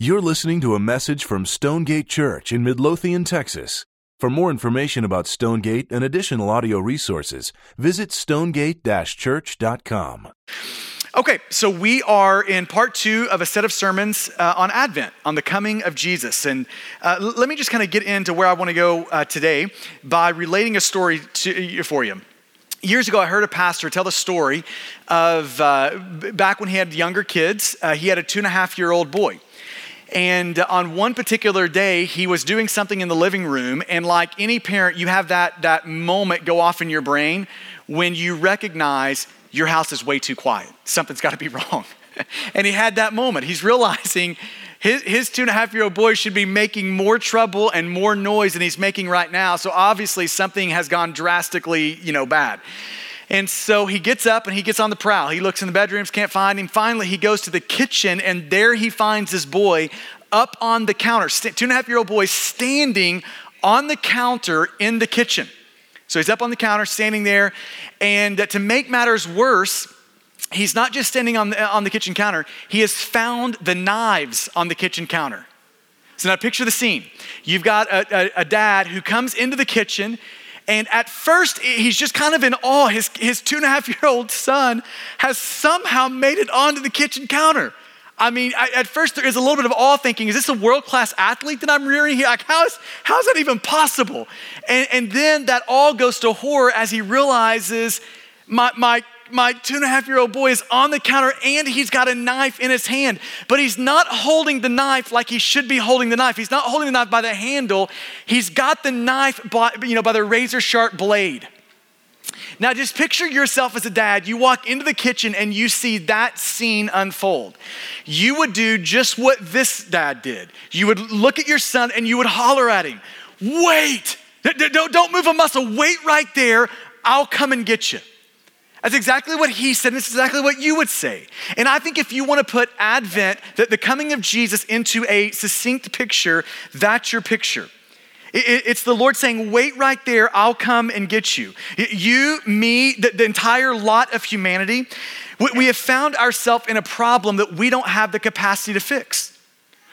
You're listening to a message from Stonegate Church in Midlothian, Texas. For more information about Stonegate and additional audio resources, visit stonegate church.com. Okay, so we are in part two of a set of sermons uh, on Advent, on the coming of Jesus. And uh, let me just kind of get into where I want to go uh, today by relating a story to, for you. Years ago, I heard a pastor tell the story of uh, back when he had younger kids, uh, he had a two and a half year old boy. And on one particular day, he was doing something in the living room, and like any parent, you have that, that moment go off in your brain when you recognize your house is way too quiet. Something's got to be wrong. and he had that moment. He's realizing his, his two and a half year old boy should be making more trouble and more noise than he's making right now. So obviously, something has gone drastically, you know, bad. And so he gets up and he gets on the prowl. He looks in the bedrooms, can't find him. Finally, he goes to the kitchen, and there he finds this boy up on the counter, two and a half year old boy standing on the counter in the kitchen. So he's up on the counter, standing there. And to make matters worse, he's not just standing on the, on the kitchen counter, he has found the knives on the kitchen counter. So now picture the scene. You've got a, a, a dad who comes into the kitchen. And at first, he's just kind of in awe. His, his two and a half year old son has somehow made it onto the kitchen counter. I mean, I, at first, there is a little bit of awe thinking, is this a world class athlete that I'm rearing here? Like, how is, how is that even possible? And, and then that all goes to horror as he realizes my, my my two and a half year old boy is on the counter and he's got a knife in his hand, but he's not holding the knife like he should be holding the knife. He's not holding the knife by the handle. He's got the knife by, you know, by the razor sharp blade. Now, just picture yourself as a dad. You walk into the kitchen and you see that scene unfold. You would do just what this dad did. You would look at your son and you would holler at him, Wait, don't move a muscle, wait right there. I'll come and get you. That's exactly what he said, and it's exactly what you would say. And I think if you want to put Advent, the, the coming of Jesus, into a succinct picture, that's your picture. It's the Lord saying, Wait right there, I'll come and get you. You, me, the, entire lot of humanity, we, we have found ourselves in a problem that we don't have the capacity to fix.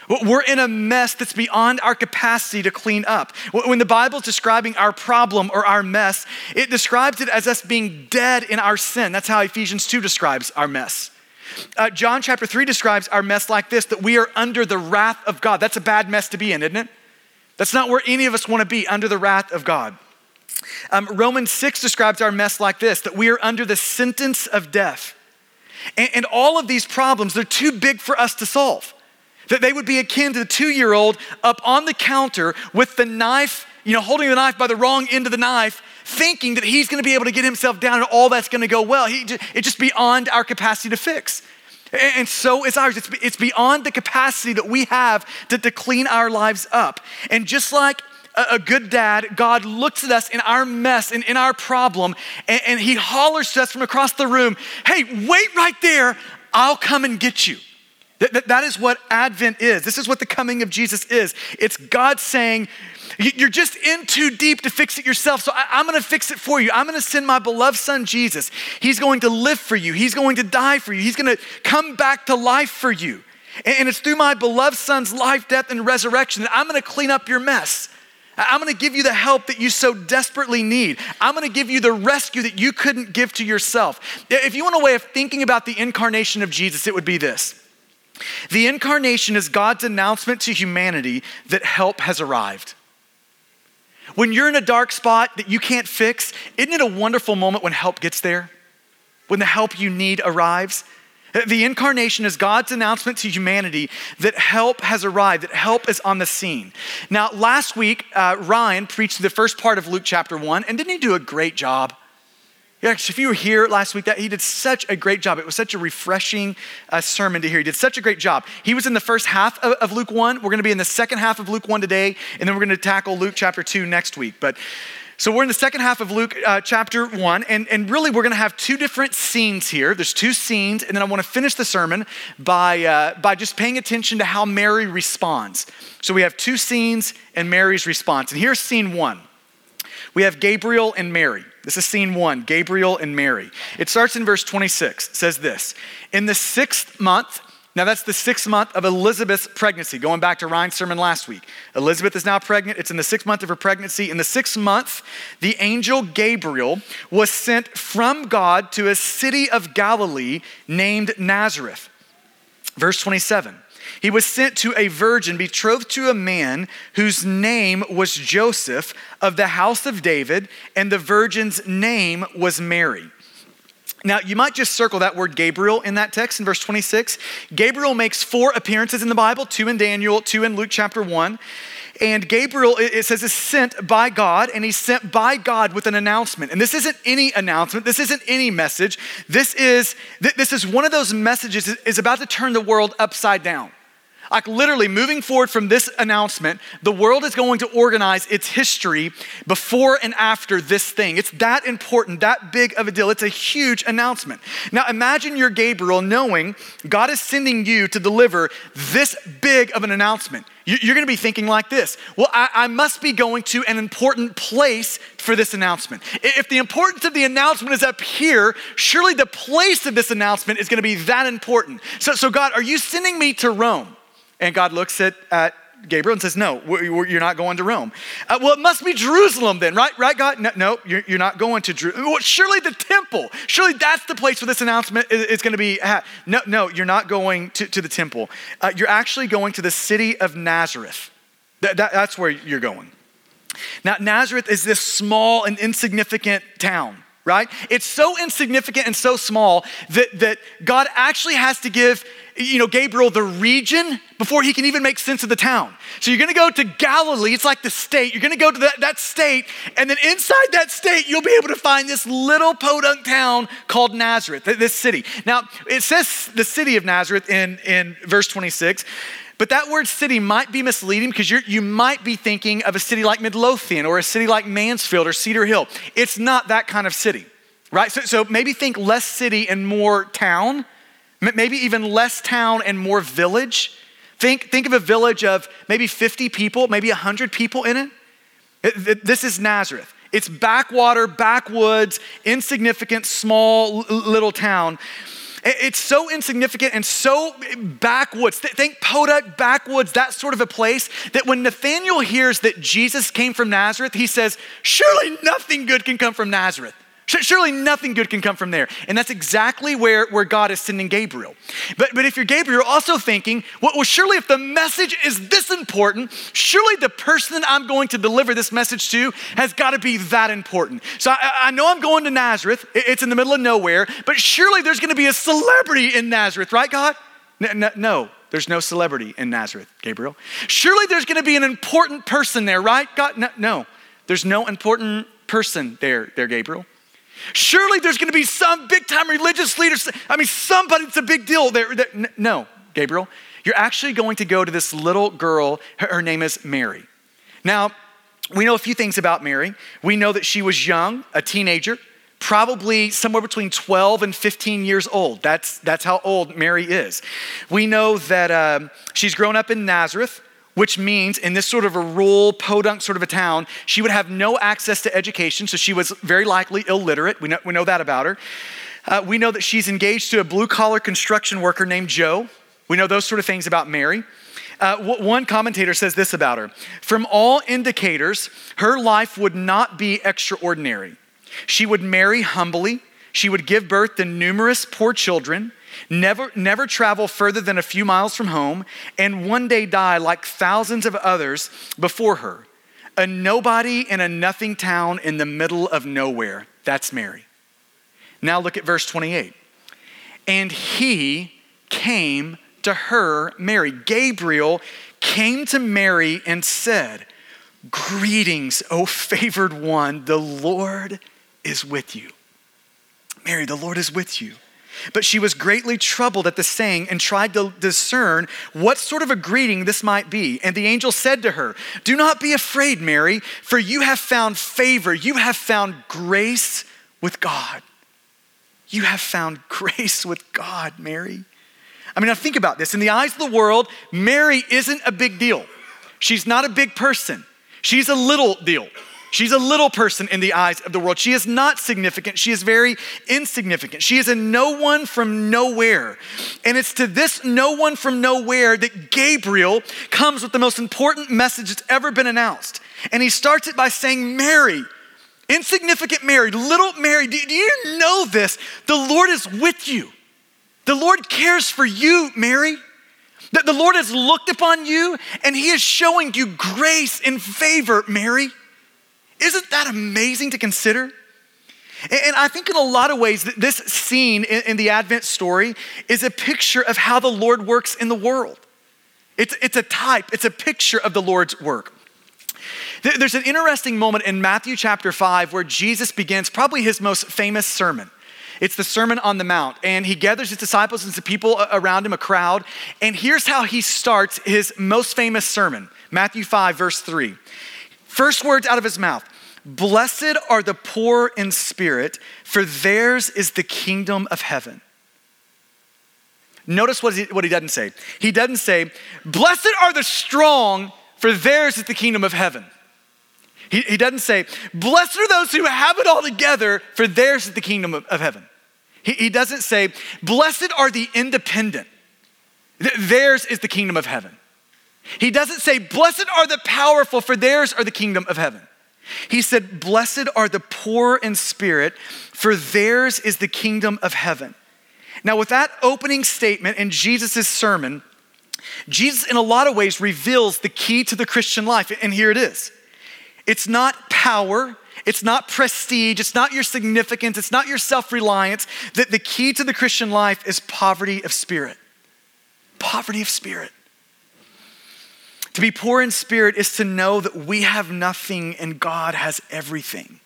We're in a mess that's beyond our capacity to clean up. When the Bible's describing our problem or our mess, it describes it as us being dead in our sin. That's how Ephesians 2 describes our mess. Uh, John chapter 3 describes our mess like this that we are under the wrath of God. That's a bad mess to be in, isn't it? That's not where any of us want to be, under the wrath of God. Um, Romans 6 describes our mess like this that we are under the sentence of death. And, and all of these problems, they're too big for us to solve. That they would be akin to the two year old up on the counter with the knife, you know, holding the knife by the wrong end of the knife, thinking that he's to be able to get himself down and all that's to go well. He, it's just beyond our capacity to fix. And so is ours. It's, it's beyond the capacity that we have to, to clean our lives up. And just like a, a good dad, God looks at us in our mess and in our problem, and, and he hollers to us from across the room, Hey, wait right there. I'll come and get you. That, that, is what Advent is. This is what the coming of Jesus is. It's God saying, You're just in too deep to fix it yourself, so I, I'm gonna fix it for you. I'm gonna send my beloved son, Jesus. He's going to live for you, He's going to die for you, He's gonna come back to life for you. And, and it's through my beloved son's life, death, and resurrection that I'm gonna clean up your mess. I'm gonna give you the help that you so desperately need. I'm gonna give you the rescue that you couldn't give to yourself. If you want a way of thinking about the incarnation of Jesus, it would be this. The incarnation is God's announcement to humanity that help has arrived. When you're in a dark spot that you can't fix, isn't it a wonderful moment when help gets there? When the help you need arrives? The incarnation is God's announcement to humanity that help has arrived, that help is on the scene. Now, last week, uh, Ryan preached the first part of Luke chapter 1, and didn't he do a great job? Yeah, if you were here last week, that he did such a great job. It was such a refreshing uh, sermon to hear. He did such a great job. He was in the first half of, of Luke 1. We're going to be in the second half of Luke 1 today, and then we're going to tackle Luke chapter 2 next week. But so we're in the second half of Luke uh, chapter 1, and, and really we're going to have two different scenes here. There's two scenes, and then I want to finish the sermon by, uh, by just paying attention to how Mary responds. So we have two scenes and Mary's response. And here's scene one we have Gabriel and Mary. This is scene one Gabriel and Mary. It starts in verse 26. It says this In the sixth month, Now, that's the sixth month of Elizabeth's pregnancy, going back to Ryan's sermon last week. Elizabeth is now pregnant. It's in the sixth month of her pregnancy. In the sixth month, the angel Gabriel was sent from God to a city of Galilee named Nazareth. Verse 27 He was sent to a virgin betrothed to a man whose name was Joseph of the house of David, and the virgin's name was Mary. Now, you might just circle that word Gabriel in that text in verse 26. Gabriel makes four appearances in the Bible two in Daniel, two in Luke chapter 1. And Gabriel, it says, is sent by God, and he's sent by God with an announcement. And this isn't any announcement, this isn't any message. This is, this is one of those messages is about to turn the world upside down. Like literally moving forward from this announcement, the world is going to organize its history before and after this thing. It's that important, that big of a deal. It's a huge announcement. Now imagine you're Gabriel knowing God is sending you to deliver this big of an announcement. You're going to be thinking like this Well, I, must be going to an important place for this announcement. If the importance of the announcement is up here, surely the place of this announcement is going to be that important. So, so God, are you sending me to Rome? And God looks at, at Gabriel and says, No, you're not going to Rome. Uh, well, it must be Jerusalem then, right? Right, God? No, no you're, you're, not going to Jerusalem. Well, surely the temple. Surely that's the place where this announcement is, is going to be. No, no, you're not going to, to the temple. Uh, you're actually going to the city of Nazareth. That, that, that's where you're going. Now, Nazareth is this small and insignificant town right? It's so insignificant and so small that, that God actually has to give you know, Gabriel the region before he can even make sense of the town. So you're gonna go to Galilee, it's like the state. You're gonna go to that, that state, and then inside that state, you'll be able to find this little podunk town called Nazareth, this city. Now, it says the city of Nazareth in, in verse 26. But that word city might be misleading because you might be thinking of a city like Midlothian or a city like Mansfield or Cedar Hill. It's not that kind of city, right? So, so maybe think less city and more town maybe even less town and more village. Think, think of a village of maybe 50 people, maybe 100 people in it. this is Nazareth. It's backwater, backwoods, insignificant, small little town. It's so insignificant and so backwoods. Think Podunk, backwoods, that sort of a place that when Nathaniel hears that Jesus came from Nazareth, he says, Surely nothing good can come from Nazareth. Surely nothing good can come from there. And that's exactly where, where God is sending Gabriel. But, but if you're Gabriel, you're also thinking, well, well, surely if the message is this important, surely the person I'm going to deliver this message to has got to be that important. So I, I know I'm going to Nazareth, it's in the middle of nowhere, but surely there's going to be a celebrity in Nazareth, right, God? No, no, there's no celebrity in Nazareth, Gabriel. Surely there's going to be an important person there, right? God, no, no. there's no important person there, there, Gabriel. Surely there's going to be some big time religious leader. I mean, somebody that's a big deal there. No, Gabriel, you're actually going to go to this little girl. Her, name is Mary. Now, we know a few things about Mary. We know that she was young, a teenager, probably somewhere between 12 and 15 years old. That's, that's how old Mary is. We know that um, she's grown up in Nazareth which means in this sort of a rural, podunk sort of a town, she would have no access to education, so she was very likely illiterate. We know, we know that about her. Uh, we know that she's engaged to a blue collar construction worker named Joe. We know those sort of things about Mary. Uh, one commentator says this about her From all indicators, her life would not be extraordinary. She would marry humbly, she would give birth to numerous poor children never, never travel further than a few miles from home, and one day die like thousands of others before her. A nobody in a nothing town in the middle of nowhere. That's Mary. Now look at verse 28. And he came to her, Mary. Gabriel came to Mary and said, Greetings, O favored one, the Lord is with you. Mary, the Lord is with you. But she was greatly troubled at the saying and tried to discern what sort of a greeting this might be. And the angel said to her, Do not be afraid, Mary, for you have found favor. You have found grace with God. You have found grace with God, Mary. I mean, now think about this. In the eyes of the world, Mary isn't a big deal. She's not a big person, she's a little deal. She's a little person in the eyes of the world. She is not significant. She is very insignificant. She is a no one from nowhere. And it's to this no one from nowhere that Gabriel comes with the most important message that's ever been announced. And he starts it by saying, Mary, insignificant Mary, little Mary, do, you know this? The Lord is with you. The Lord cares for you, Mary. That the Lord has looked upon you and he is showing you grace and favor, Mary. Isn't that amazing to consider? And I think in a lot of ways, this scene in the Advent story is a picture of how the Lord works in the world. It's, it's a type, it's a picture of the Lord's work. There's an interesting moment in Matthew chapter 5 where Jesus begins probably his most famous sermon. It's the Sermon on the Mount, and he gathers his disciples and some people around him, a crowd. And here's how he starts his most famous sermon Matthew 5, verse 3. First words out of his mouth Blessed are the poor in spirit, for theirs is the kingdom of heaven. Notice what he, what he doesn't say. He doesn't say, Blessed are the strong, for theirs is the kingdom of heaven. He, he doesn't say, Blessed are those who have it all together, for theirs is the kingdom of, of heaven. He, he doesn't say, Blessed are the independent, theirs is the kingdom of heaven. He doesn't say, Blessed are the powerful, for theirs are the kingdom of heaven. He said, Blessed are the poor in spirit, for theirs is the kingdom of heaven. Now, with that opening statement in Jesus' sermon, Jesus, in a lot of ways, reveals the key to the Christian life. And here it is it's not power, it's not prestige, it's not your significance, it's not your self reliance. That the key to the Christian life is poverty of spirit. Poverty of spirit. To be poor in spirit is to know that we have nothing and God has everything.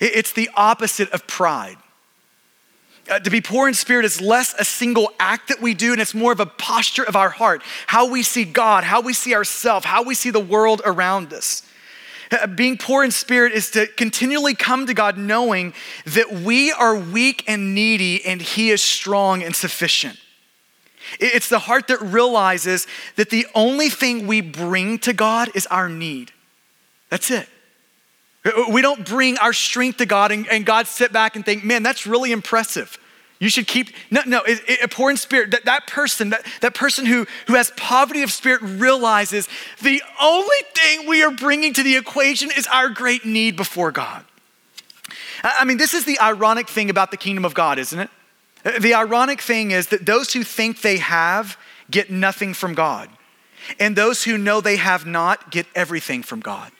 It's the opposite of pride. Uh, to be poor in spirit is less a single act that we do, and it's more of a posture of our heart, how we see God, how we see ourselves, how we see the world around us. Uh, being poor in spirit is to continually come to God knowing that we are weak and needy and He is strong and sufficient. It's the heart that realizes that the only thing we bring to God is our need. That's it. We don't bring our strength to God and, and God sit back and think, man, that's really impressive. You should keep, no, no, it, it, a poor in spirit, that, that person, that, that person who, who has poverty of spirit realizes the only thing we are bringing to the equation is our great need before God. I mean, this is the ironic thing about the kingdom of God, isn't it? The ironic thing is that those who think they have get nothing from God, and those who know they have not get everything from God.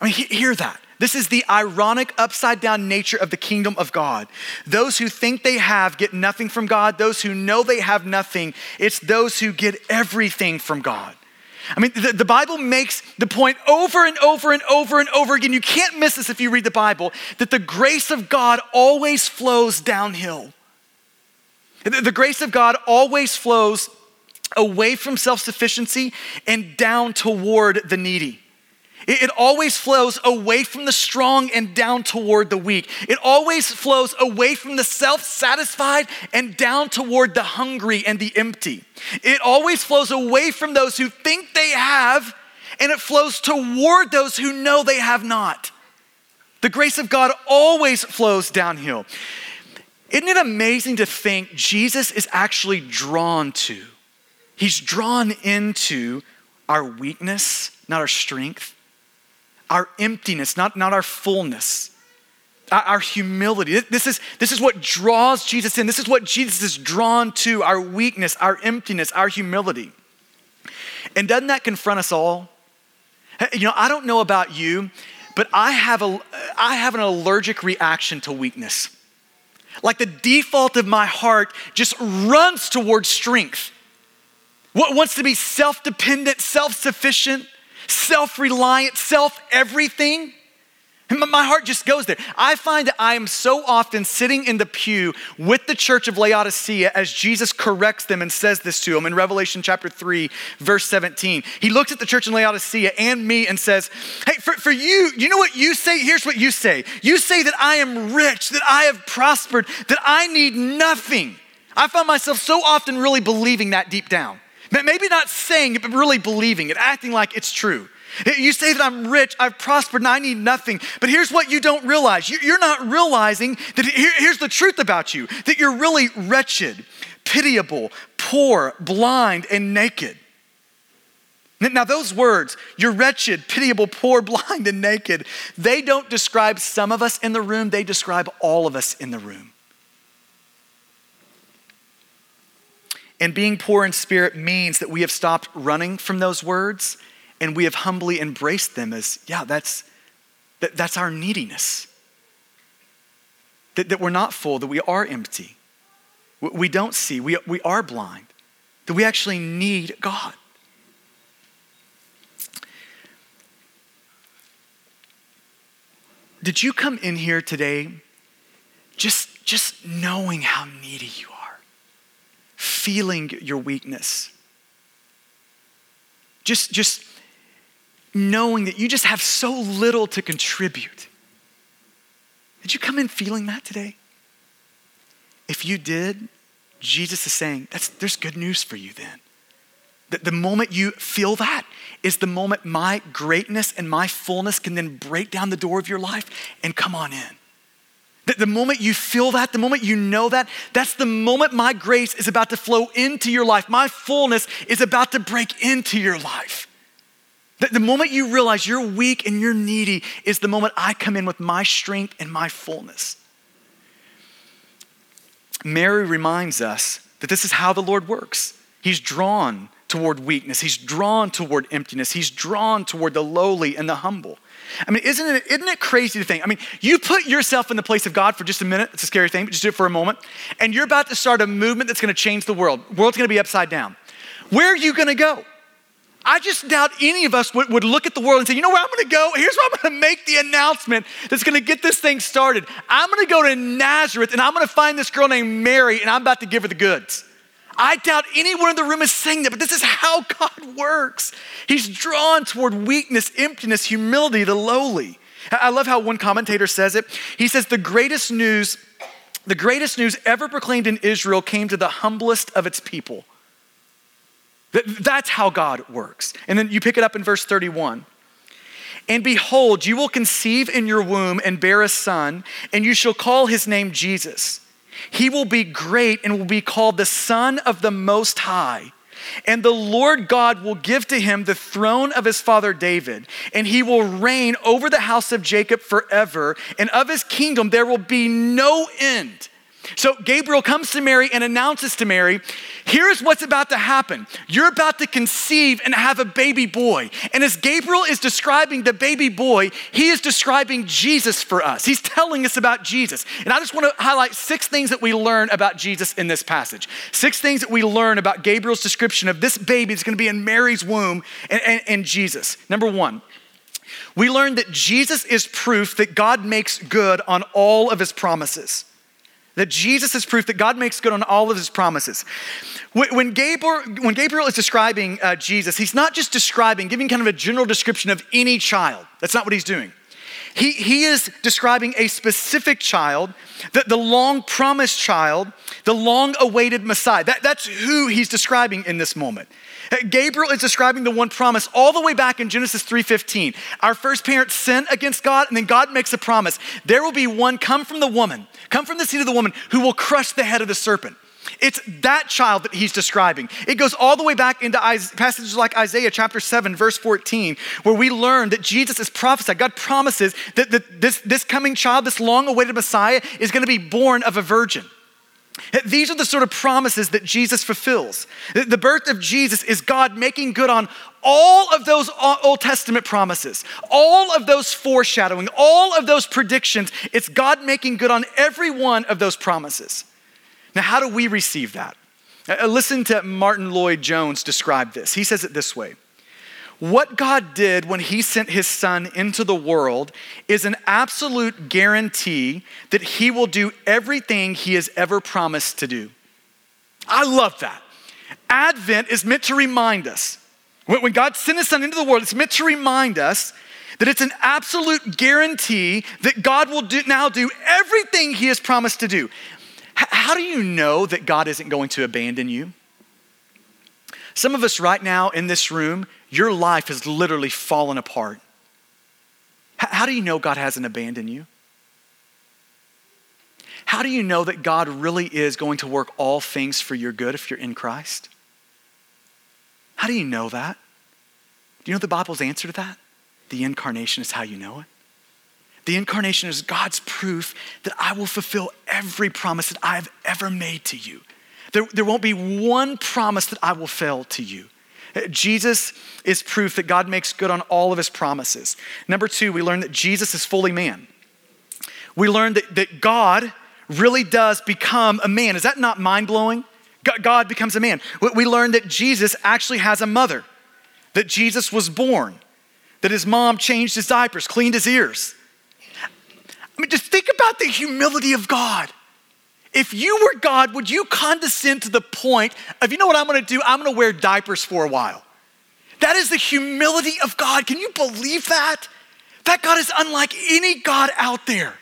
I mean, hear that. This is the ironic upside down nature of the kingdom of God. Those who think they have get nothing from God. Those who know they have nothing, it's those who get everything from God. I mean, the, the, Bible makes the point over and over and over and over again. You can't miss this if you read the Bible that the grace of God always flows downhill. The, the grace of God always flows away from self sufficiency and down toward the needy. It, always flows away from the strong and down toward the weak. It always flows away from the self satisfied and down toward the hungry and the empty. It always flows away from those who think they have, and it flows toward those who know they have not. The grace of God always flows downhill. Isn't it amazing to think Jesus is actually drawn to? He's drawn into our weakness, not our strength our emptiness, not, not our fullness, our, our humility. This is, this is what draws Jesus in. This is what Jesus is drawn to our weakness, our emptiness, our humility. And doesn't that confront us all? You know, I don't know about you, but I have, a, I have an allergic reaction to weakness. Like the default of my heart just runs towards strength. What wants to be self dependent, self sufficient, self reliant, self everything. My heart just goes there. I find that I am so often sitting in the pew with the church of Laodicea as Jesus corrects them and says this to them in Revelation chapter 3, verse 17. He looks at the church in Laodicea and me and says, Hey, for, for you, you know what you say? Here's what you say. You say that I am rich, that I have prospered, that I need nothing. I find myself so often really believing that deep down. Maybe not saying it, but really believing it, acting like it's true. You say that I'm rich, I've prospered, and I need nothing. But here's what you don't realize you're not realizing that here's the truth about you that you're really wretched, pitiable, poor, blind, and naked. Now, those words, you're wretched, pitiable, poor, blind, and naked, they don't describe some of us in the room, they describe all of us in the room. And being poor in spirit means that we have stopped running from those words and we have humbly embraced them as, yeah, that's, that, that's our neediness. That, that we're not full, that we are empty. We don't see, we, we are blind, that we actually need God. Did you come in here today just, just knowing how needy you are, feeling your weakness? Just, just knowing that you just have so little to contribute. Did you come in feeling that today? If you did, Jesus is saying, That's, there's good news for you then. That the moment you feel that is the moment my greatness and my fullness can then break down the door of your life and come on in. That the moment you feel that, the moment you know that, that's the moment my grace is about to flow into your life. My fullness is about to break into your life. The, the moment you realize you're weak and you're needy is the moment I come in with my strength and my fullness. Mary reminds us that this is how the Lord works. He's drawn toward weakness, He's drawn toward emptiness, He's drawn toward the lowly and the humble. I mean, isn't it, isn't it crazy to think? I mean, you put yourself in the place of God for just a minute. It's a scary thing, but just do it for a moment. And you're about to start a movement that's going to change the world. The world's going to be upside down. Where are you going to go? I just doubt any of us would, would look at the world and say, you know where I'm gonna go? Here's where I'm gonna make the announcement that's gonna get this thing started. I'm gonna go to Nazareth and I'm gonna find this girl named Mary and I'm about to give her the goods. I doubt anyone in the room is saying that, but this is how God works. He's drawn toward weakness, emptiness, humility, the lowly. I love how one commentator says it. He says, the greatest news, the greatest news ever proclaimed in Israel came to the humblest of its people. That's how God works. And then you pick it up in verse 31. And behold, you will conceive in your womb and bear a son, and you shall call his name Jesus. He will be great and will be called the Son of the Most High. And the Lord God will give to him the throne of his father David, and he will reign over the house of Jacob forever, and of his kingdom there will be no end. So Gabriel comes to Mary and announces to Mary, here's what's about to happen. You're about to conceive and have a baby boy. And as Gabriel is describing the baby boy, he is describing Jesus for us. He's telling us about Jesus. And I just want to highlight six things that we learn about Jesus in this passage. Six things that we learn about Gabriel's description of this baby that's going to be in Mary's womb and, and, and Jesus. Number one, we learn that Jesus is proof that God makes good on all of his promises. That Jesus is proof that God makes good on all of his promises. When Gabriel, when Gabriel is describing uh, Jesus, he's not just describing, giving kind of a general description of any child. That's not what he's doing. He, he is describing a specific child, the, the long promised child, the long awaited Messiah. That, that's who he's describing in this moment. Gabriel is describing the one promise all the way back in Genesis 3:15. Our first parents sin against God and then God makes a promise. There will be one come from the woman, come from the seed of the woman who will crush the head of the serpent. It's that child that he's describing. It goes all the way back into passages like Isaiah chapter 7, verse 14, where we learn that Jesus is prophesied. God promises that, that this, this coming child, this long awaited Messiah, is going to be born of a virgin. These are the sort of promises that Jesus fulfills. The birth of Jesus is God making good on all of those Old Testament promises, all of those foreshadowing, all of those predictions. It's God making good on every one of those promises. Now, how do we receive that? Uh, listen to Martyn Lloyd-Jones describe this. He says it this way what God did when He sent His Son into the world is an absolute guarantee that He will do everything He has ever promised to do. I love that. Advent is meant to remind us. When God sent His Son into the world, it's meant to remind us that it's an absolute guarantee that God will do, now do everything He has promised to do. H- how do you know that God isn't going to abandon you? Some of us right now in this room, your life has literally fallen apart. How do you know God hasn't abandoned you? How do you know that God really is going to work all things for your good if you're in Christ? How do you know that? Do you know the Bible's answer to that? The incarnation is how you know it. The incarnation is God's proof that I will fulfill every promise that I have ever made to you. There, there won't be one promise that I will fail to you. Jesus is proof that God makes good on all of his promises. Number two, we learn that Jesus is fully man. We learn that, that God really does become a man. Is that not mind blowing? God becomes a man. We learn that Jesus actually has a mother, that Jesus was born, that his mom changed his diapers, cleaned his ears. I mean, just think about the humility of God. If you were God, would you condescend to the point of, you know what I'm gonna do? I'm gonna wear diapers for a while. That is the humility of God. Can you believe that? That God is unlike any God out there.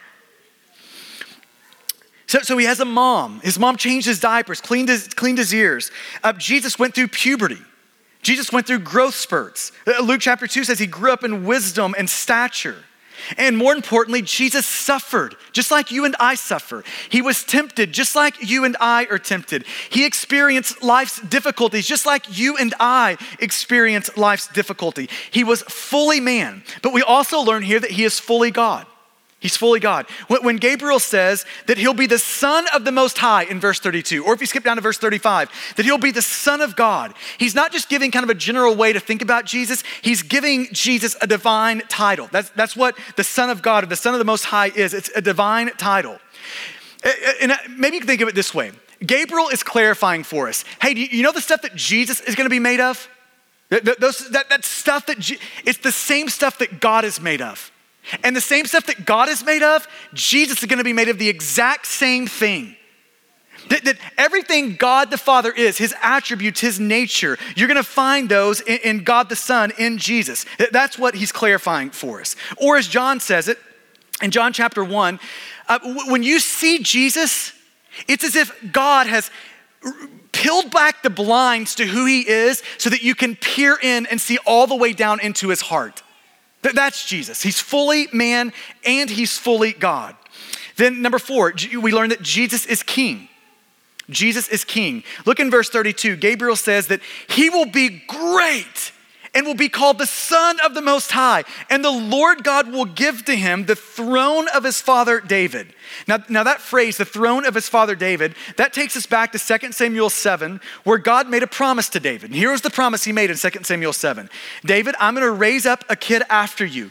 So, so he has a mom. His mom changed his diapers, cleaned his, cleaned his ears. Uh, Jesus went through puberty. Jesus went through growth spurts. Uh, Luke chapter 2 says he grew up in wisdom and stature. And more importantly, Jesus suffered just like you and I suffer. He was tempted just like you and I are tempted. He experienced life's difficulties just like you and I experience life's difficulty. He was fully man, but we also learn here that he is fully God. He's fully God. When Gabriel says that he'll be the Son of the Most High in verse 32, or if you skip down to verse 35, that he'll be the Son of God, he's not just giving kind of a general way to think about Jesus, he's giving Jesus a divine title. That's, that's what the Son of God or the Son of the Most High is. It's a divine title. And maybe you can think of it this way Gabriel is clarifying for us hey, do you know the stuff that Jesus is going to be made of? That, that stuff that, it's the same stuff that God is made of. And the same stuff that God is made of, Jesus is gonna be made of the exact same thing. That, that, everything God the Father is, his attributes, his nature, you're gonna find those in, in God the Son, in Jesus. That's what he's clarifying for us. Or as John says it in John chapter 1, uh, when you see Jesus, it's as if God has peeled back the blinds to who he is so that you can peer in and see all the way down into his heart. That's Jesus. He's fully man and he's fully God. Then, number four, we learn that Jesus is king. Jesus is king. Look in verse 32. Gabriel says that he will be great and will be called the Son of the Most High. And the Lord God will give to him the throne of his father David. Now, now that phrase, the throne of his father David, that takes us back to 2 Samuel 7, where God made a promise to David. And here was the promise he made in 2 Samuel 7 David, I'm going to raise up a kid after you.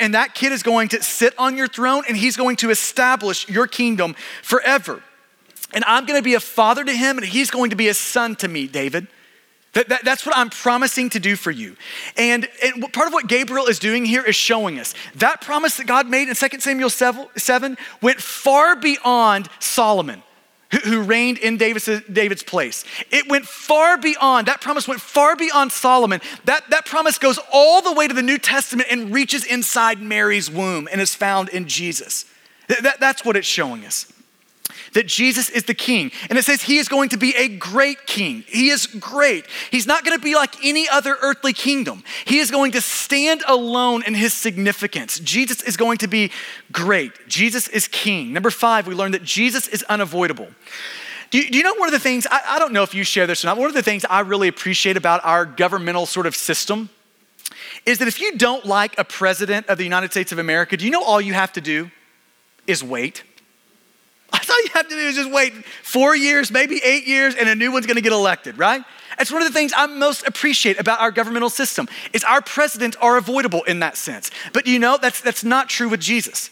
And that kid is going to sit on your throne and he's going to establish your kingdom forever. And I'm going to be a father to him and he's going to be a son to me, David. That, that, that's what I'm promising to do for you. And, and part of what Gabriel is doing here is showing us that promise that God made in 2 Samuel 7, 7 went far beyond Solomon. Who, who reigned in David's, David's place. It went far beyond, that promise went far beyond Solomon. That, that promise goes all the way to the New Testament and reaches inside Mary's womb and is found in Jesus. That, that's what it's showing us that Jesus is the king. And it says he is going to be a great king. He is great. He's not going to be like any other earthly kingdom. He is going to stand alone in his significance. Jesus is going to be great. Jesus is king. Number five, we learned that Jesus is unavoidable. Do you, do you know one of the things, I, I don't know if you share this or not, one of the things I really appreciate about our governmental sort of system is that if you don't like a president of the United States of America, do you know all you have to do is wait? That's all you have to do is just wait four years, maybe eight years, and a new one's gonna get elected, right? That's one of the things I most appreciate about our governmental system is our presidents are avoidable in that sense. But you know, that's, that's not true with Jesus.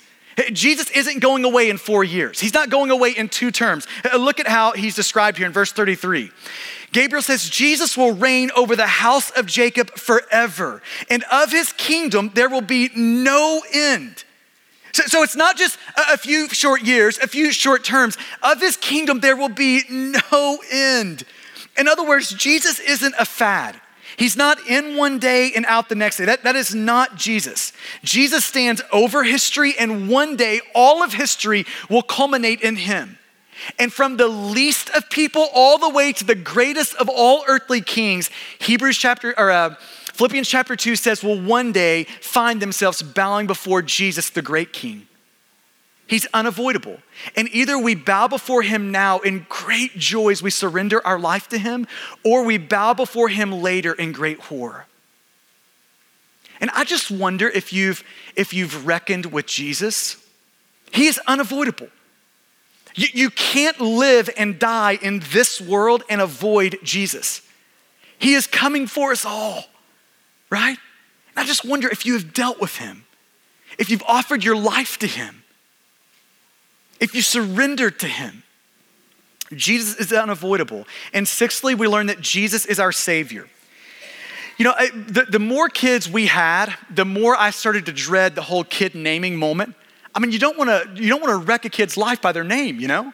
Jesus isn't going away in four years. He's not going away in two terms. Look at how he's described here in verse 33. Gabriel says, Jesus will reign over the house of Jacob forever, and of his kingdom there will be no end. So, so it's not just a, few short years, a few short terms. Of his kingdom, there will be no end. In other words, Jesus isn't a fad. He's not in one day and out the next day. That, that is not Jesus. Jesus stands over history, and one day all of history will culminate in him. And from the least of people all the way to the greatest of all earthly kings, Hebrews chapter or uh, Philippians chapter 2 says will one day find themselves bowing before Jesus the great king. He's unavoidable. And either we bow before him now in great joy as we surrender our life to him, or we bow before him later in great horror. And I just wonder if you've, if you've reckoned with Jesus. He is unavoidable. You, you can't live and die in this world and avoid Jesus. He is coming for us all, right? And I just wonder if you have dealt with him, if you've offered your life to him, if you surrendered to him. Jesus is unavoidable. And sixthly, we learn that Jesus is our Savior. You know, the, the more kids we had, the more I started to dread the whole kid naming moment. I mean, you don't want to you don't want to wreck a kid's life by their name, you know?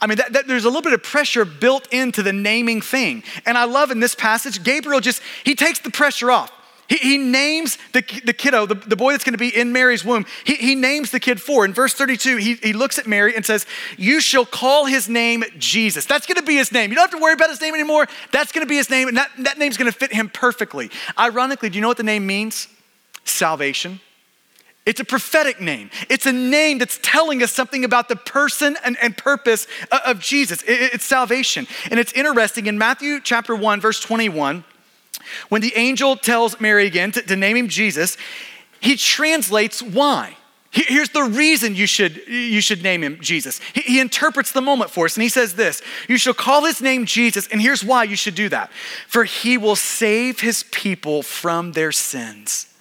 I mean, that, that, there's a little bit of pressure built into the naming thing. And I love in this passage, Gabriel just, he takes the pressure off. He, he names the, the kiddo, the, the boy that's going to be in Mary's womb, he, he names the kid for. In verse 32, he, he looks at Mary and says, You shall call his name Jesus. That's going to be his name. You don't have to worry about his name anymore. That's going to be his name, and that, that name's going to fit him perfectly. Ironically, do you know what the name means? Salvation. It's a prophetic name. It's a name that's telling us something about the person and, and purpose of Jesus. It, it's salvation. And it's interesting in Matthew chapter 1, verse 21, when the angel tells Mary again to, to name him Jesus, he translates why. Here's the reason you should, you should name him Jesus. He, he, interprets the moment for us, and he says this You shall call his name Jesus, and here's why you should do that. For he will save his people from their sins.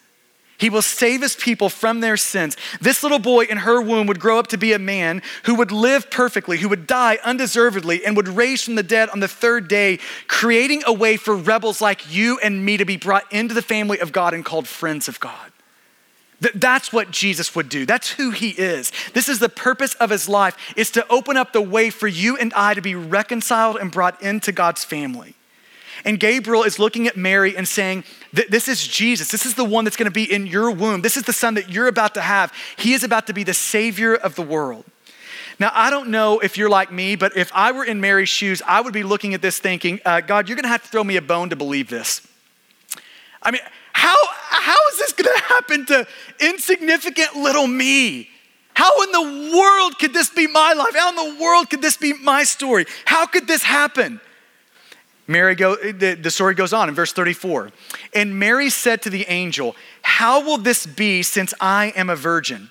He will save his people from their sins. This little boy in her womb would grow up to be a man who would live perfectly, who would die undeservedly, and would raise from the dead on the third day, creating a way for rebels like you and me to be brought into the family of God and called friends of God. That's what Jesus would do. That's who he is. This is the purpose of his life is to open up the way for you and I to be reconciled and brought into God's family. And Gabriel is looking at Mary and saying, This is Jesus. This is the one that's going to be in your womb. This is the son that you're about to have. He is about to be the savior of the world. Now, I don't know if you're like me, but if I were in Mary's shoes, I would be looking at this thinking, uh, God, you're going to have to throw me a bone to believe this. I mean, how, how is this going to happen to insignificant little me? How in the world could this be my life? How in the world could this be my story? How could this happen? Mary go, the, the story goes on in verse 34. And Mary said to the angel, How will this be since I am a virgin?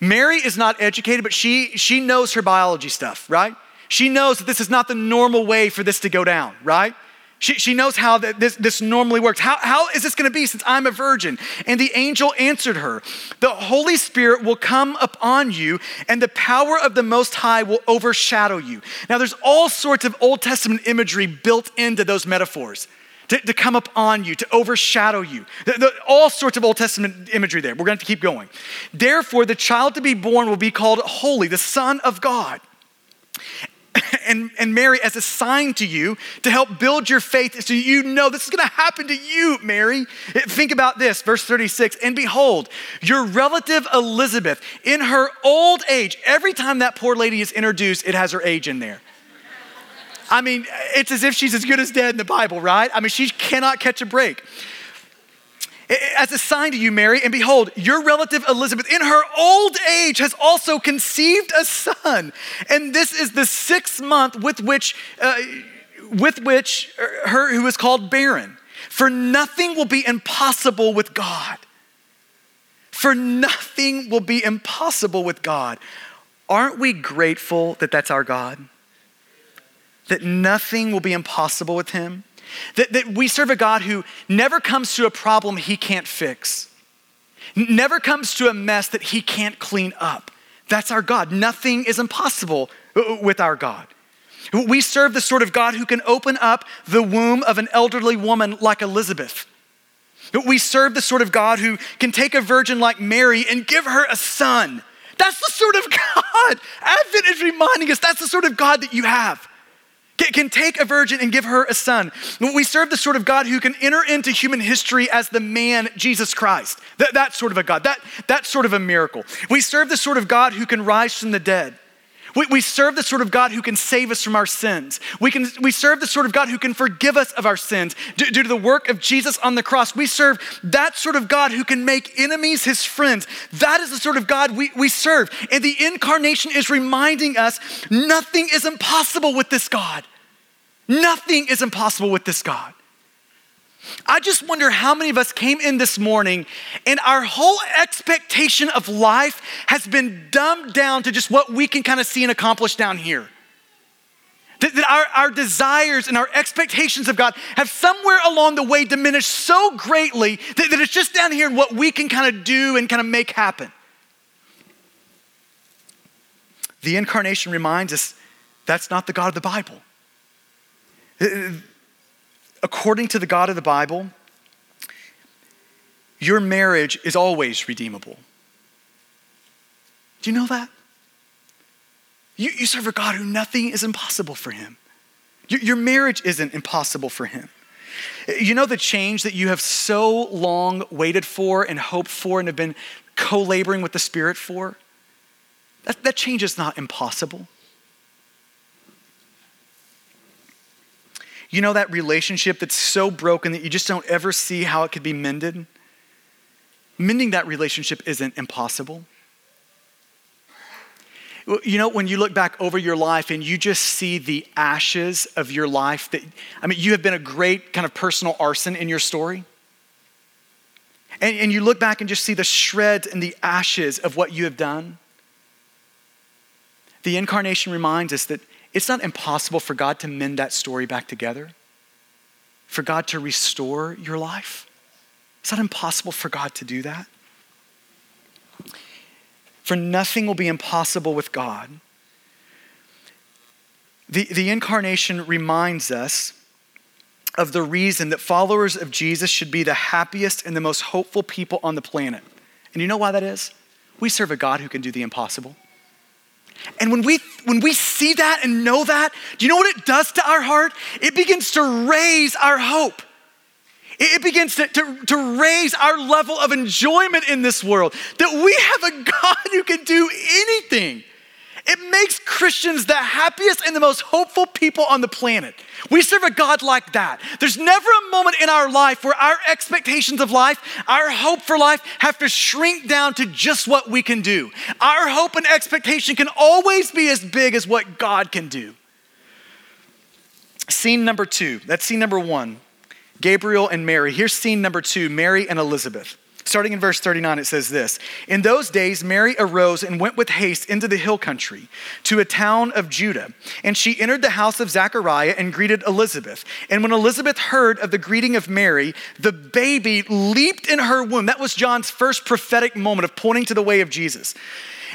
Mary is not educated, but she, she knows her biology stuff, right? She knows that this is not the normal way for this to go down, right? She, she knows how this, this normally works. How, how is this going to be since I'm a virgin? And the angel answered her, The Holy Spirit will come upon you, and the power of the Most High will overshadow you. Now, there's all sorts of Old Testament imagery built into those metaphors. To, to, come up on you, to overshadow you. The, the, all sorts of Old Testament imagery there. We're going to keep going. Therefore, the child to be born will be called holy, the Son of God. And, and Mary as a sign to you to help build your faith so you know this is going to happen to you, Mary. Think about this, verse 36. And behold, your relative Elizabeth, in her old age, every time that poor lady is introduced, it has her age in there. I mean, it's as if she's as good as dead in the Bible, right? I mean, she cannot catch a break as a sign to you, Mary, and behold, your relative Elizabeth, in her old age, has also conceived a son. And this is the sixth month with which, uh, with which uh, her who is called barren. For nothing will be impossible with God. For nothing will be impossible with God. Aren't we grateful that that's our God? That nothing will be impossible with Him? That, that we serve a God who never comes to a problem he can't fix, never comes to a mess that he can't clean up. That's our God. Nothing is impossible uh, uh, with our God. We serve the sort of God who can open up the womb of an elderly woman like Elizabeth. We serve the sort of God who can take a virgin like Mary and give her a son. That's the sort of God. Advent is reminding us that's the sort of God that you have can take a virgin and give her a son. We serve the sort of God who can enter into human history as the man Jesus Christ. That, that sort of a God, that, that sort of a miracle. We serve the sort of God who can rise from the dead. We, we serve the sort of God who can save us from our sins. We, can, we serve the sort of God who can forgive us of our sins due, due to the work of Jesus on the cross. We serve that sort of God who can make enemies his friends. That is the sort of God we, we serve. And the incarnation is reminding us nothing is impossible with this God. Nothing is impossible with this God. I just wonder how many of us came in this morning and our whole expectation of life has been dumbed down to just what we can kind of see and accomplish down here. That, that our, our desires and our expectations of God have somewhere along the way diminished so greatly that, that it's just down here in what we can kind of do and kind of make happen. The incarnation reminds us that's not the God of the Bible according to the God of the Bible, your marriage is always redeemable. Do you know that? You, you serve a God who nothing is impossible for him. Your, your marriage isn't impossible for him. You know the change that you have so long waited for and hoped for and have been co laboring with the Spirit for? That, that change is not impossible. You know that relationship that's so broken that you just don't ever see how it could be mended? Mending that relationship isn't impossible. You know, when you look back over your life and you just see the ashes of your life, that, I mean, you have been a great kind of personal arson in your story. And, and you look back and just see the shreds and the ashes of what you have done. The incarnation reminds us that it's not impossible for God to mend that story back together, for God to restore your life. It's not impossible for God to do that. For nothing will be impossible with God. The, the incarnation reminds us of the reason that followers of Jesus should be the happiest and the most hopeful people on the planet. And you know why that is? We serve a God who can do the impossible. And when we when we see that and know that, do you know what it does to our heart? It begins to raise our hope. It begins to, to, to, raise our level of enjoyment in this world. That we have a God who can do anything. It makes Christians the happiest and the most hopeful people on the planet. We serve a God like that. There's never a moment in our life where our expectations of life, our hope for life, have to shrink down to just what we can do. Our hope and expectation can always be as big as what God can do. Scene number two, that's scene number one Gabriel and Mary. Here's scene number two Mary and Elizabeth. Starting in verse 39, it says this In those days, Mary arose and went with haste into the hill country to a town of Judah. And she entered the house of Zachariah and greeted Elizabeth. And when Elizabeth heard of the greeting of Mary, the baby leaped in her womb. That was John's first prophetic moment of pointing to the way of Jesus.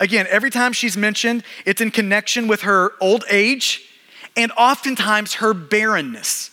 Again, every time she's mentioned, it's in connection with her old age and oftentimes her barrenness.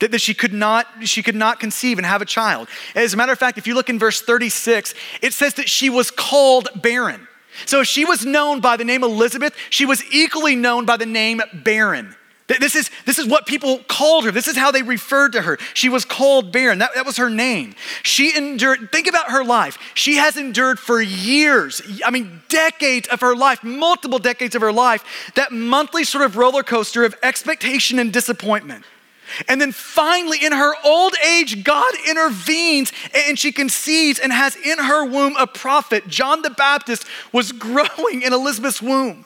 That, she could not she could not conceive and have a child. As a matter of fact, if you look in verse 36, it says that she was called barren. So she was known by the name Elizabeth, she was equally known by the name barren. This is, this is what people called her. This is how they referred to her. She was called barren. That, that was her name. She endured, think about her life. She has endured for years, I mean, decades of her life, multiple decades of her life, that monthly sort of roller coaster of expectation and disappointment. And then finally, in her old age, God intervenes and she conceives and has in her womb a prophet. John the Baptist was growing in Elizabeth's womb.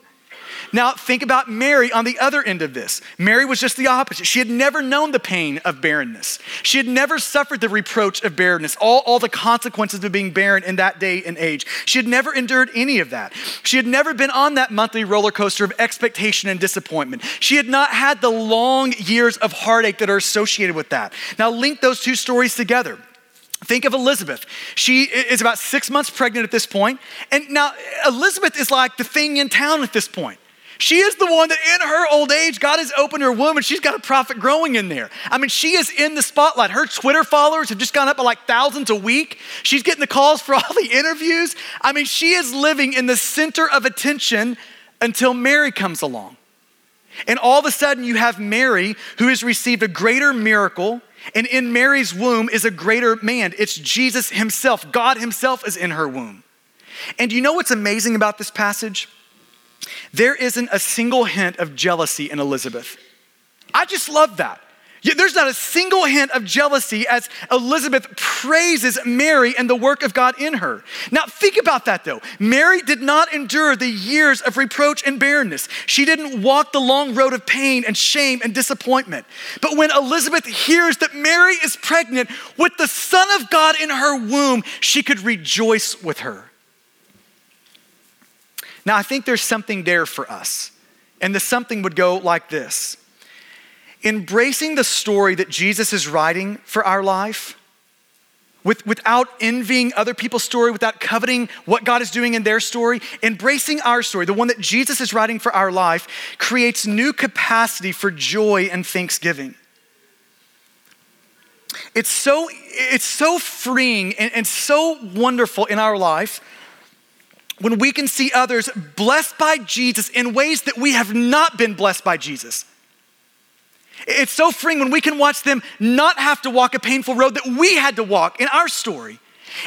Now, think about Mary on the other end of this. Mary was just the opposite. She had never known the pain of barrenness, she had never suffered the reproach of barrenness, all, all the consequences of being barren in that day and age. She had never endured any of that. She had never been on that monthly roller coaster of expectation and disappointment. She had not had the long years of heartache that are associated with that. Now, link those two stories together. Think of Elizabeth. She is about six months pregnant at this point. And now Elizabeth is like the thing in town at this point. She is the one that in her old age, God has opened her womb and she's got a prophet growing in there. I mean, she is in the spotlight. Her Twitter followers have just gone up by like thousands a week. She's getting the calls for all the interviews. I mean, she is living in the center of attention until Mary comes along. And all of a sudden, you have Mary who has received a greater miracle. And in Mary's womb is a greater man. It's Jesus himself. God himself is in her womb. And you know what's amazing about this passage? There isn't a single hint of jealousy in Elizabeth. I just love that. There's not a single hint of jealousy as Elizabeth praises Mary and the work of God in her. Now, think about that though. Mary did not endure the years of reproach and barrenness. She didn't walk the long road of pain and shame and disappointment. But when Elizabeth hears that Mary is pregnant with the Son of God in her womb, she could rejoice with her. Now, I think there's something there for us. And the something would go like this Embracing the story that Jesus is writing for our life, with, without envying other people's story, without coveting what God is doing in their story, embracing our story, the one that Jesus is writing for our life, creates new capacity for joy and thanksgiving. It's so, it's so freeing and, and so wonderful in our life when we can see others blessed by Jesus in ways that we have not been blessed by Jesus. It's so freeing when we can watch them not have to walk a painful road that we had to walk in our story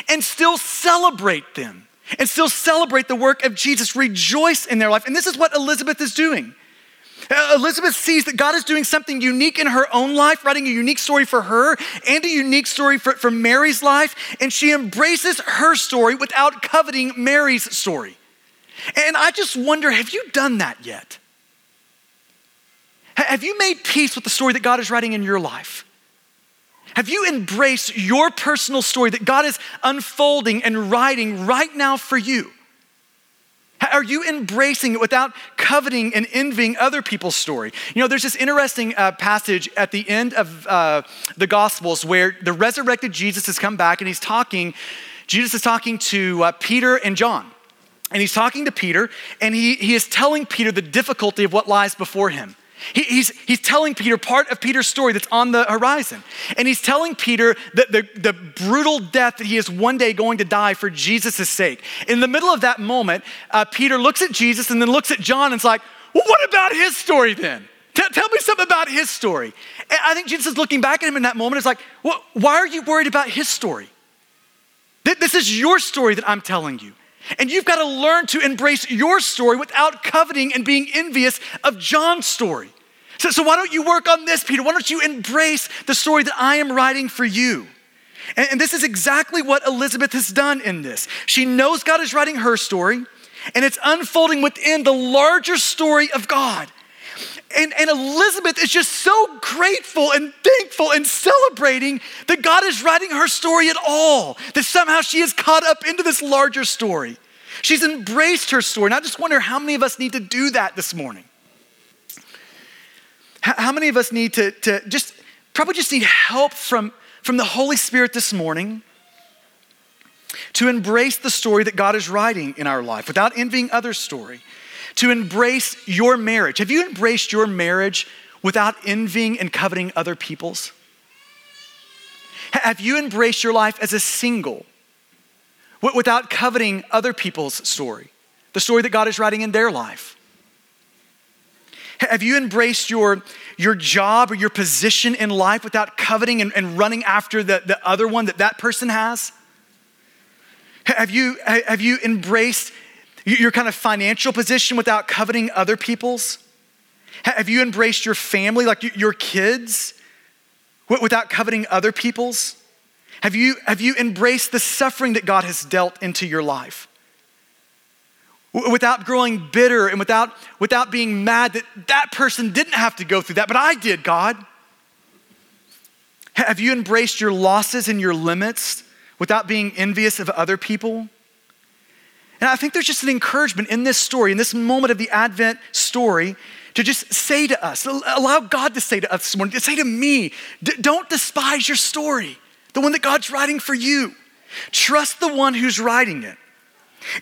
and still celebrate them and still celebrate the work of Jesus, rejoice in their life. And this is what Elizabeth is doing. Uh, Elizabeth sees that God is doing something unique in her own life, writing a unique story for her and a unique story for, for Mary's life, and she embraces her story without coveting Mary's story. And I just wonder have you done that yet? Have you made peace with the story that God is writing in your life? Have you embraced your personal story that God is unfolding and writing right now for you? Are you embracing it without coveting and envying other people's story? You know, there's this interesting uh, passage at the end of uh, the Gospels where the resurrected Jesus has come back and he's talking, Jesus is talking to uh, Peter and John. And he's talking to Peter and he, he is telling Peter the difficulty of what lies before him. He, he's, he's telling Peter part of Peter's story that's on the horizon. And he's telling Peter that the, the brutal death that he is one day going to die for Jesus' sake. In the middle of that moment, uh, Peter looks at Jesus and then looks at John and is like, well, what about his story then? T- tell me something about his story. And I think Jesus is looking back at him in that moment. It's like, well, why are you worried about his story? This is your story that I'm telling you. And you've got to learn to embrace your story without coveting and being envious of John's story. So, so why don't you work on this, Peter? Why don't you embrace the story that I am writing for you? And, and this is exactly what Elizabeth has done in this. She knows God is writing her story, and it's unfolding within the larger story of God. And, and, Elizabeth is just so grateful and thankful and celebrating that God is writing her story at all, that somehow she is caught up into this larger story. She's embraced her story. And I just wonder how many of us need to do that this morning. How many of us need to, to just, probably just need help from, from the Holy Spirit this morning to embrace the story that God is writing in our life without envying others' story? To embrace your marriage. Have you embraced your marriage without envying and coveting other people's? Have you embraced your life as a single without coveting other people's story, the story that God is writing in their life? Have you embraced your, your job or your position in life without coveting and, and running after the, the other one that that person has? Have you, have you embraced your kind of financial position without coveting other people's? Have you embraced your family, like your kids, without coveting other people's? Have you, have you embraced the suffering that God has dealt into your life? without growing bitter and without, without being mad that that person didn't have to go through that, but I did, God. Have you embraced your losses and your limits without being envious of other people? And I think there's just an encouragement in this story, in this moment of the Advent story, to just say to us, allow God to say to us this morning, to say to me, don't despise your story, the one that God's writing for you. Trust the one who's writing it.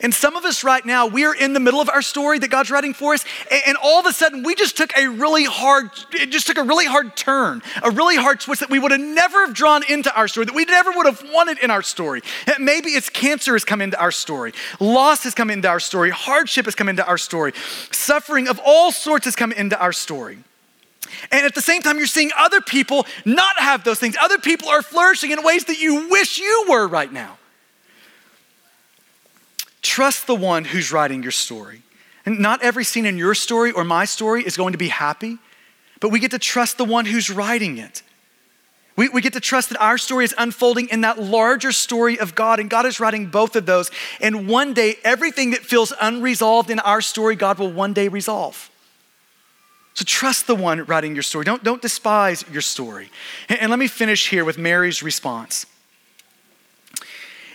And some of us right now, we are in the middle of our story that God's writing for us, and, all of a sudden we just took a really hard, it just took a really hard turn, a really hard twist that we would have never have drawn into our story, that we never would have wanted in our story. Maybe it's cancer has come into our story, loss has come into our story, hardship has come into our story, suffering of all sorts has come into our story. And at the same time, you're seeing other people not have those things. Other people are flourishing in ways that you wish you were right now. Trust the one who's writing your story. And not every scene in your story or my story is going to be happy, but we get to trust the one who's writing it. We, we get to trust that our story is unfolding in that larger story of God, and God is writing both of those. And one day, everything that feels unresolved in our story, God will one day resolve. So trust the one writing your story. Don't, don't despise your story. And, and let me finish here with Mary's response.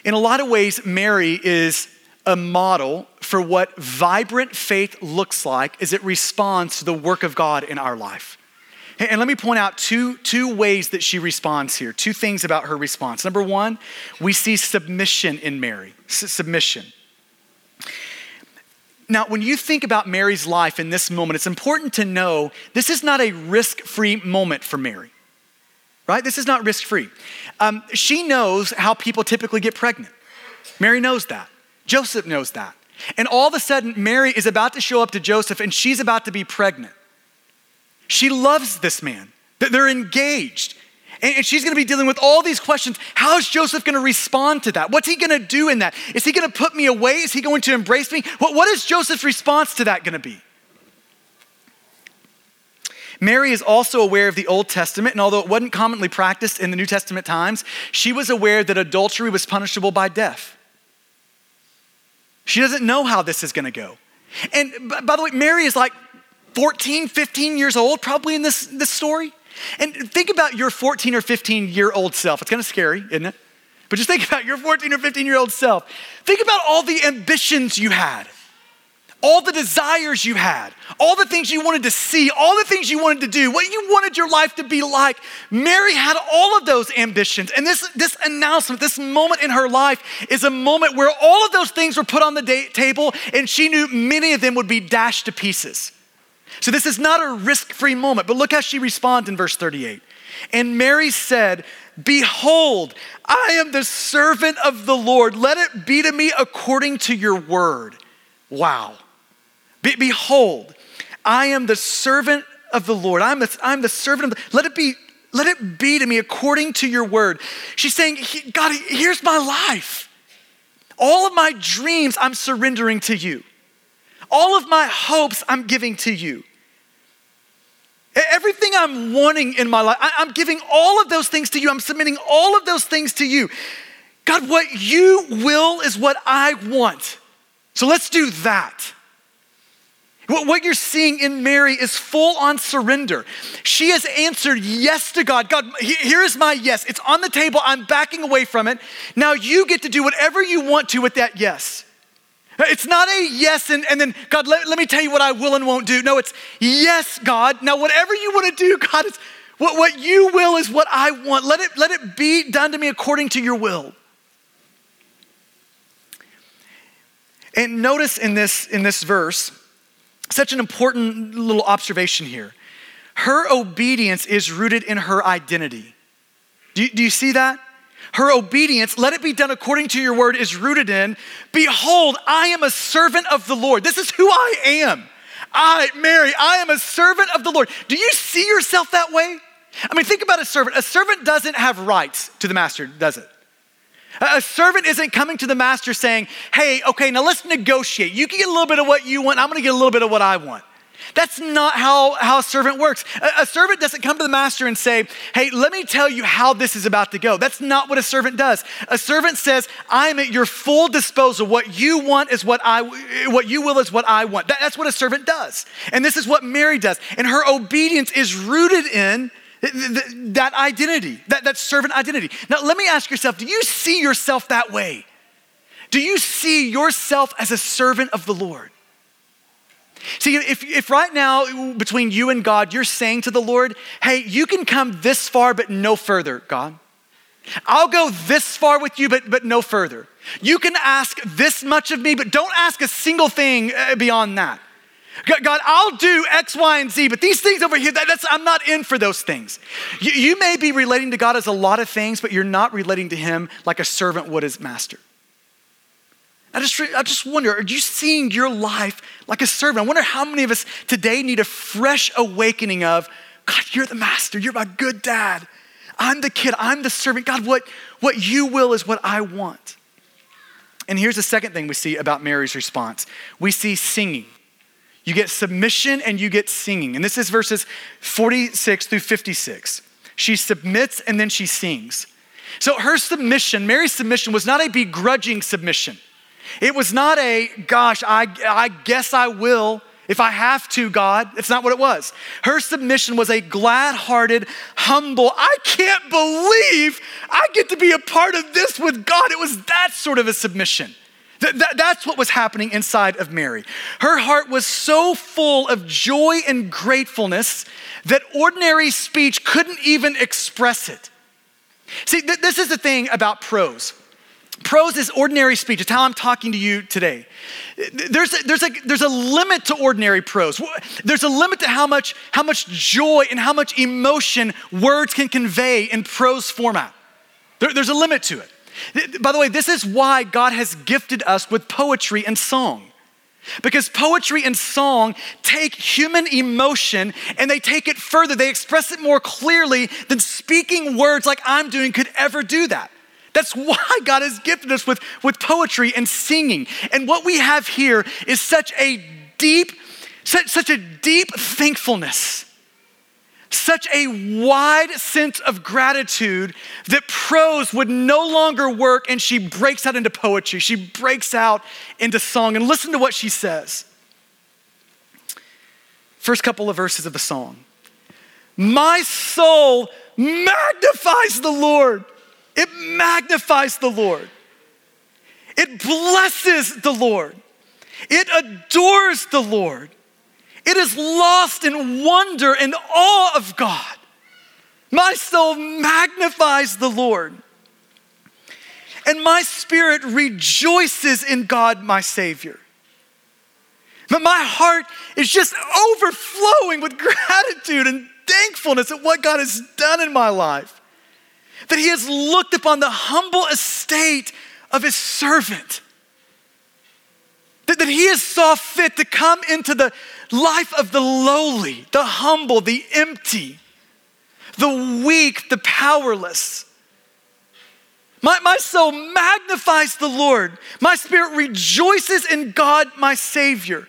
In a lot of ways, Mary is a model for what vibrant faith looks like as it responds to the work of God in our life. And let me point out two, two ways that she responds here, two things about her response. Number one, we see submission in Mary, submission. Now, when you think about Mary's life in this moment, it's important to know this is not a risk free moment for Mary, right? This is not risk free. Um, she knows how people typically get pregnant. Mary knows that. Joseph knows that. And all of a sudden, Mary is about to show up to Joseph and she's about to be pregnant. She loves this man, they're engaged. And she's gonna be dealing with all these questions. How is Joseph gonna respond to that? What's he gonna do in that? Is he gonna put me away? Is he going to embrace me? What, what is Joseph's response to that gonna be? Mary is also aware of the Old Testament, and although it wasn't commonly practiced in the New Testament times, she was aware that adultery was punishable by death. She doesn't know how this is gonna go. And by the way, Mary is like 14, 15 years old, probably in this, this story. And think about your 14 or 15 year old self. It's kind of scary, isn't it? But just think about your 14 or 15 year old self. Think about all the ambitions you had, all the desires you had, all the things you wanted to see, all the things you wanted to do, what you wanted your life to be like. Mary had all of those ambitions. And this, this announcement, this moment in her life, is a moment where all of those things were put on the table, and she knew many of them would be dashed to pieces. So this is not a risk free moment, but look how she responds in verse 38. And Mary said, Behold, I am the servant of the Lord. Let it be to me according to your word. Wow. Be- behold, I am the servant of the Lord. I'm the, I'm the servant of the, let it be, let it be to me according to your word. She's saying, God, here's my life. All of my dreams I'm surrendering to you. All of my hopes I'm giving to you. Everything I'm wanting in my life, I'm giving all of those things to you. I'm submitting all of those things to you. God, what you will is what I want. So let's do that. What you're seeing in Mary is full on surrender. She has answered yes to God. God, here is my yes. It's on the table. I'm backing away from it. Now you get to do whatever you want to with that yes. It's not a yes and, and then, God, let, let me tell you what I will and won't do. No, it's yes, God. Now, whatever you want to do, God, is what, what you will is what I want. Let it, let it be done to me according to your will. And notice in this, in this verse, such an important little observation here. Her obedience is rooted in her identity. Do you, do you see that? Her obedience, let it be done according to your word, is rooted in Behold, I am a servant of the Lord. This is who I am. I, Mary, I am a servant of the Lord. Do you see yourself that way? I mean, think about a servant. A servant doesn't have rights to the master, does it? A servant isn't coming to the master saying, hey, okay, now let's negotiate. You can get a little bit of what you want, I'm gonna get a little bit of what I want. That's not how, how a servant works. A, a, servant doesn't come to the master and say, Hey, let me tell you how this is about to go. That's not what a servant does. A servant says, I'm at your full disposal. What you want is what I, what you will is what I want. That, that's what a servant does. And this is what Mary does. And her obedience is rooted in that identity, that, that servant identity. Now, let me ask yourself do you see yourself that way? Do you see yourself as a servant of the Lord? See, if, if right now between you and God, you're saying to the Lord, hey, you can come this far, but no further, God. I'll go this far with you, but, but no further. You can ask this much of me, but don't ask a single thing uh, beyond that. God, I'll do X, Y, and Z, but these things over here, that, I'm not in for those things. You, you may be relating to God as a lot of things, but you're not relating to Him like a servant would his master. I just, I just wonder, are you seeing your life like a servant? I wonder how many of us today need a fresh awakening of, God, you're the master, you're my good dad. I'm the kid, I'm the servant. God, what, what you will is what I want. And here's the second thing we see about Mary's response we see singing. You get submission and you get singing. And this is verses 46 through 56. She submits and then she sings. So her submission, Mary's submission, was not a begrudging submission. It was not a, gosh, I, I guess I will if I have to, God. It's not what it was. Her submission was a glad hearted, humble, I can't believe I get to be a part of this with God. It was that sort of a submission. Th- th- that's what was happening inside of Mary. Her heart was so full of joy and gratefulness that ordinary speech couldn't even express it. See, th- this is the thing about prose. Prose is ordinary speech. It's how I'm talking to you today. There's a, there's, a, there's a limit to ordinary prose. There's a limit to how much, how much joy and how much emotion words can convey in prose format. There, there's a limit to it. By the way, this is why God has gifted us with poetry and song. Because poetry and song take human emotion and they take it further. They express it more clearly than speaking words like I'm doing could ever do that. That's why God has gifted us with, with poetry and singing. And what we have here is such a deep, such, such a deep thankfulness, such a wide sense of gratitude that prose would no longer work and she breaks out into poetry. She breaks out into song. And listen to what she says. First couple of verses of the song. My soul magnifies the Lord. It magnifies the Lord. It blesses the Lord. It adores the Lord. It is lost in wonder and awe of God. My soul magnifies the Lord. And my spirit rejoices in God, my Savior. But my heart is just overflowing with gratitude and thankfulness at what God has done in my life that he has looked upon the humble estate of his servant. That, that he has saw fit to come into the life of the lowly, the humble, the empty, the weak, the powerless. My, my soul magnifies the Lord. My spirit rejoices in God, my Savior.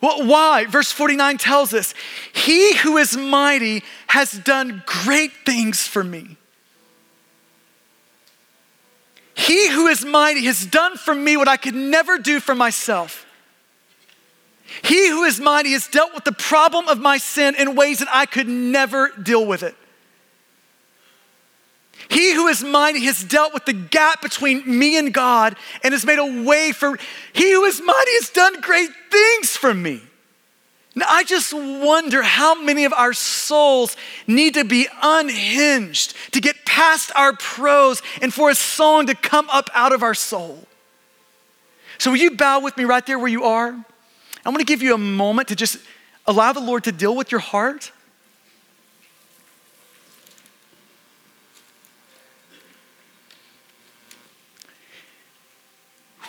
Well, why? Verse 49 tells us, He who is mighty has done great things for me. He who is mighty has done for me what I could never do for myself. He who is mighty has dealt with the problem of my sin in ways that I could never deal with it. He who is mighty has dealt with the gap between me and God and has made a way for he who is mighty has done great things for me. Now, I just wonder how many of our souls need to be unhinged to get past our prose and for a song to come up out of our soul. So, will you bow with me right there where you are? I'm gonna give you a moment to just allow the Lord to deal with your heart.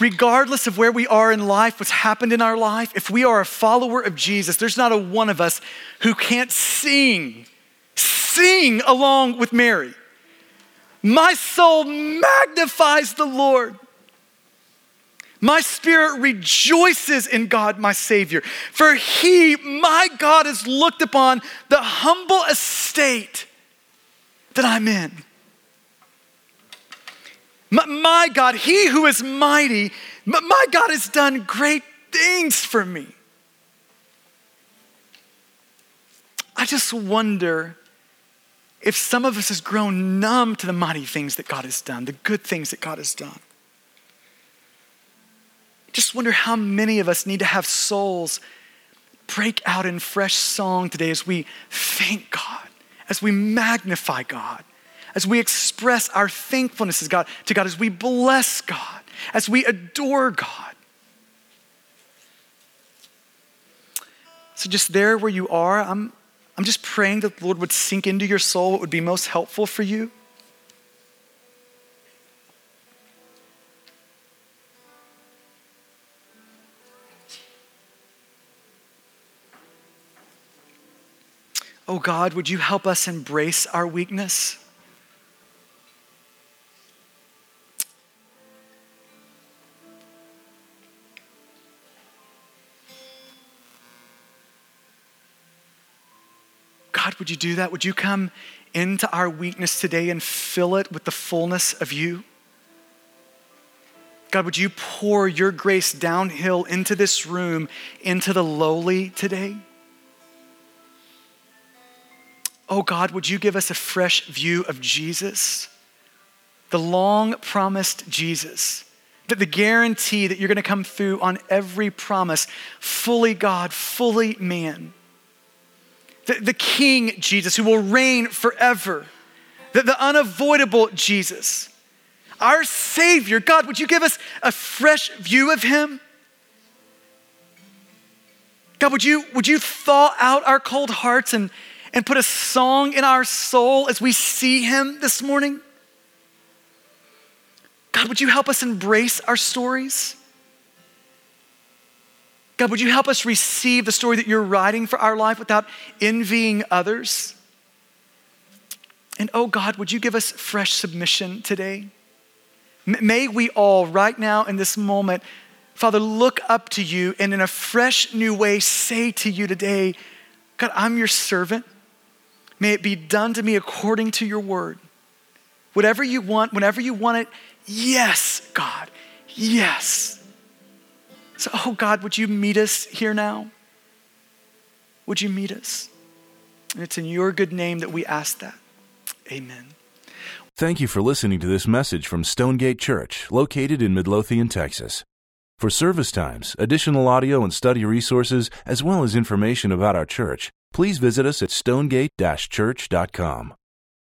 Regardless of where we are in life, what's happened in our life, if we are a follower of Jesus, there's not a one of us who can't sing, sing along with Mary. My soul magnifies the Lord. My spirit rejoices in God, my Savior. For He, my God, has looked upon the humble estate that I'm in. My God, He who is mighty, my God has done great things for me. I just wonder if some of us has grown numb to the mighty things that God has done, the good things that God has done. Just wonder how many of us need to have souls break out in fresh song today as we thank God, as we magnify God as we express our thankfulness to God, to God, as we bless God, as we adore God. So, just there where you are, I'm, I'm just praying that the Lord would sink into your soul what would be most helpful for you. Oh God, would you help us embrace our weakness? Would you do that? Would you come into our weakness today and fill it with the fullness of you? God, would you pour your grace downhill into this room, into the lowly today? Oh God, would you give us a fresh view of Jesus? The long promised Jesus. That the guarantee that you're going to come through on every promise, fully God, fully man. The, the King Jesus who will reign forever. The, the unavoidable Jesus. Our Savior. God, would you give us a fresh view of Him? God, would you, would you thaw out our cold hearts and, and put a song in our soul as we see Him this morning? God, would you help us embrace our stories? God, would you help us receive the story that you're writing for our life without envying others? And oh God, would you give us fresh submission today? May we all, right now in this moment, Father, look up to you and in a fresh new way say to you today, God, I'm your servant. May it be done to me according to your word. Whatever you want, whenever you want it, yes, God, yes. So, oh God, would you meet us here now? Would you meet us? And it's in your good name that we ask that. Amen. Thank you for listening to this message from Stonegate Church, located in Midlothian, Texas. For service times, additional audio and study resources, as well as information about our church, please visit us at stonegate-church.com.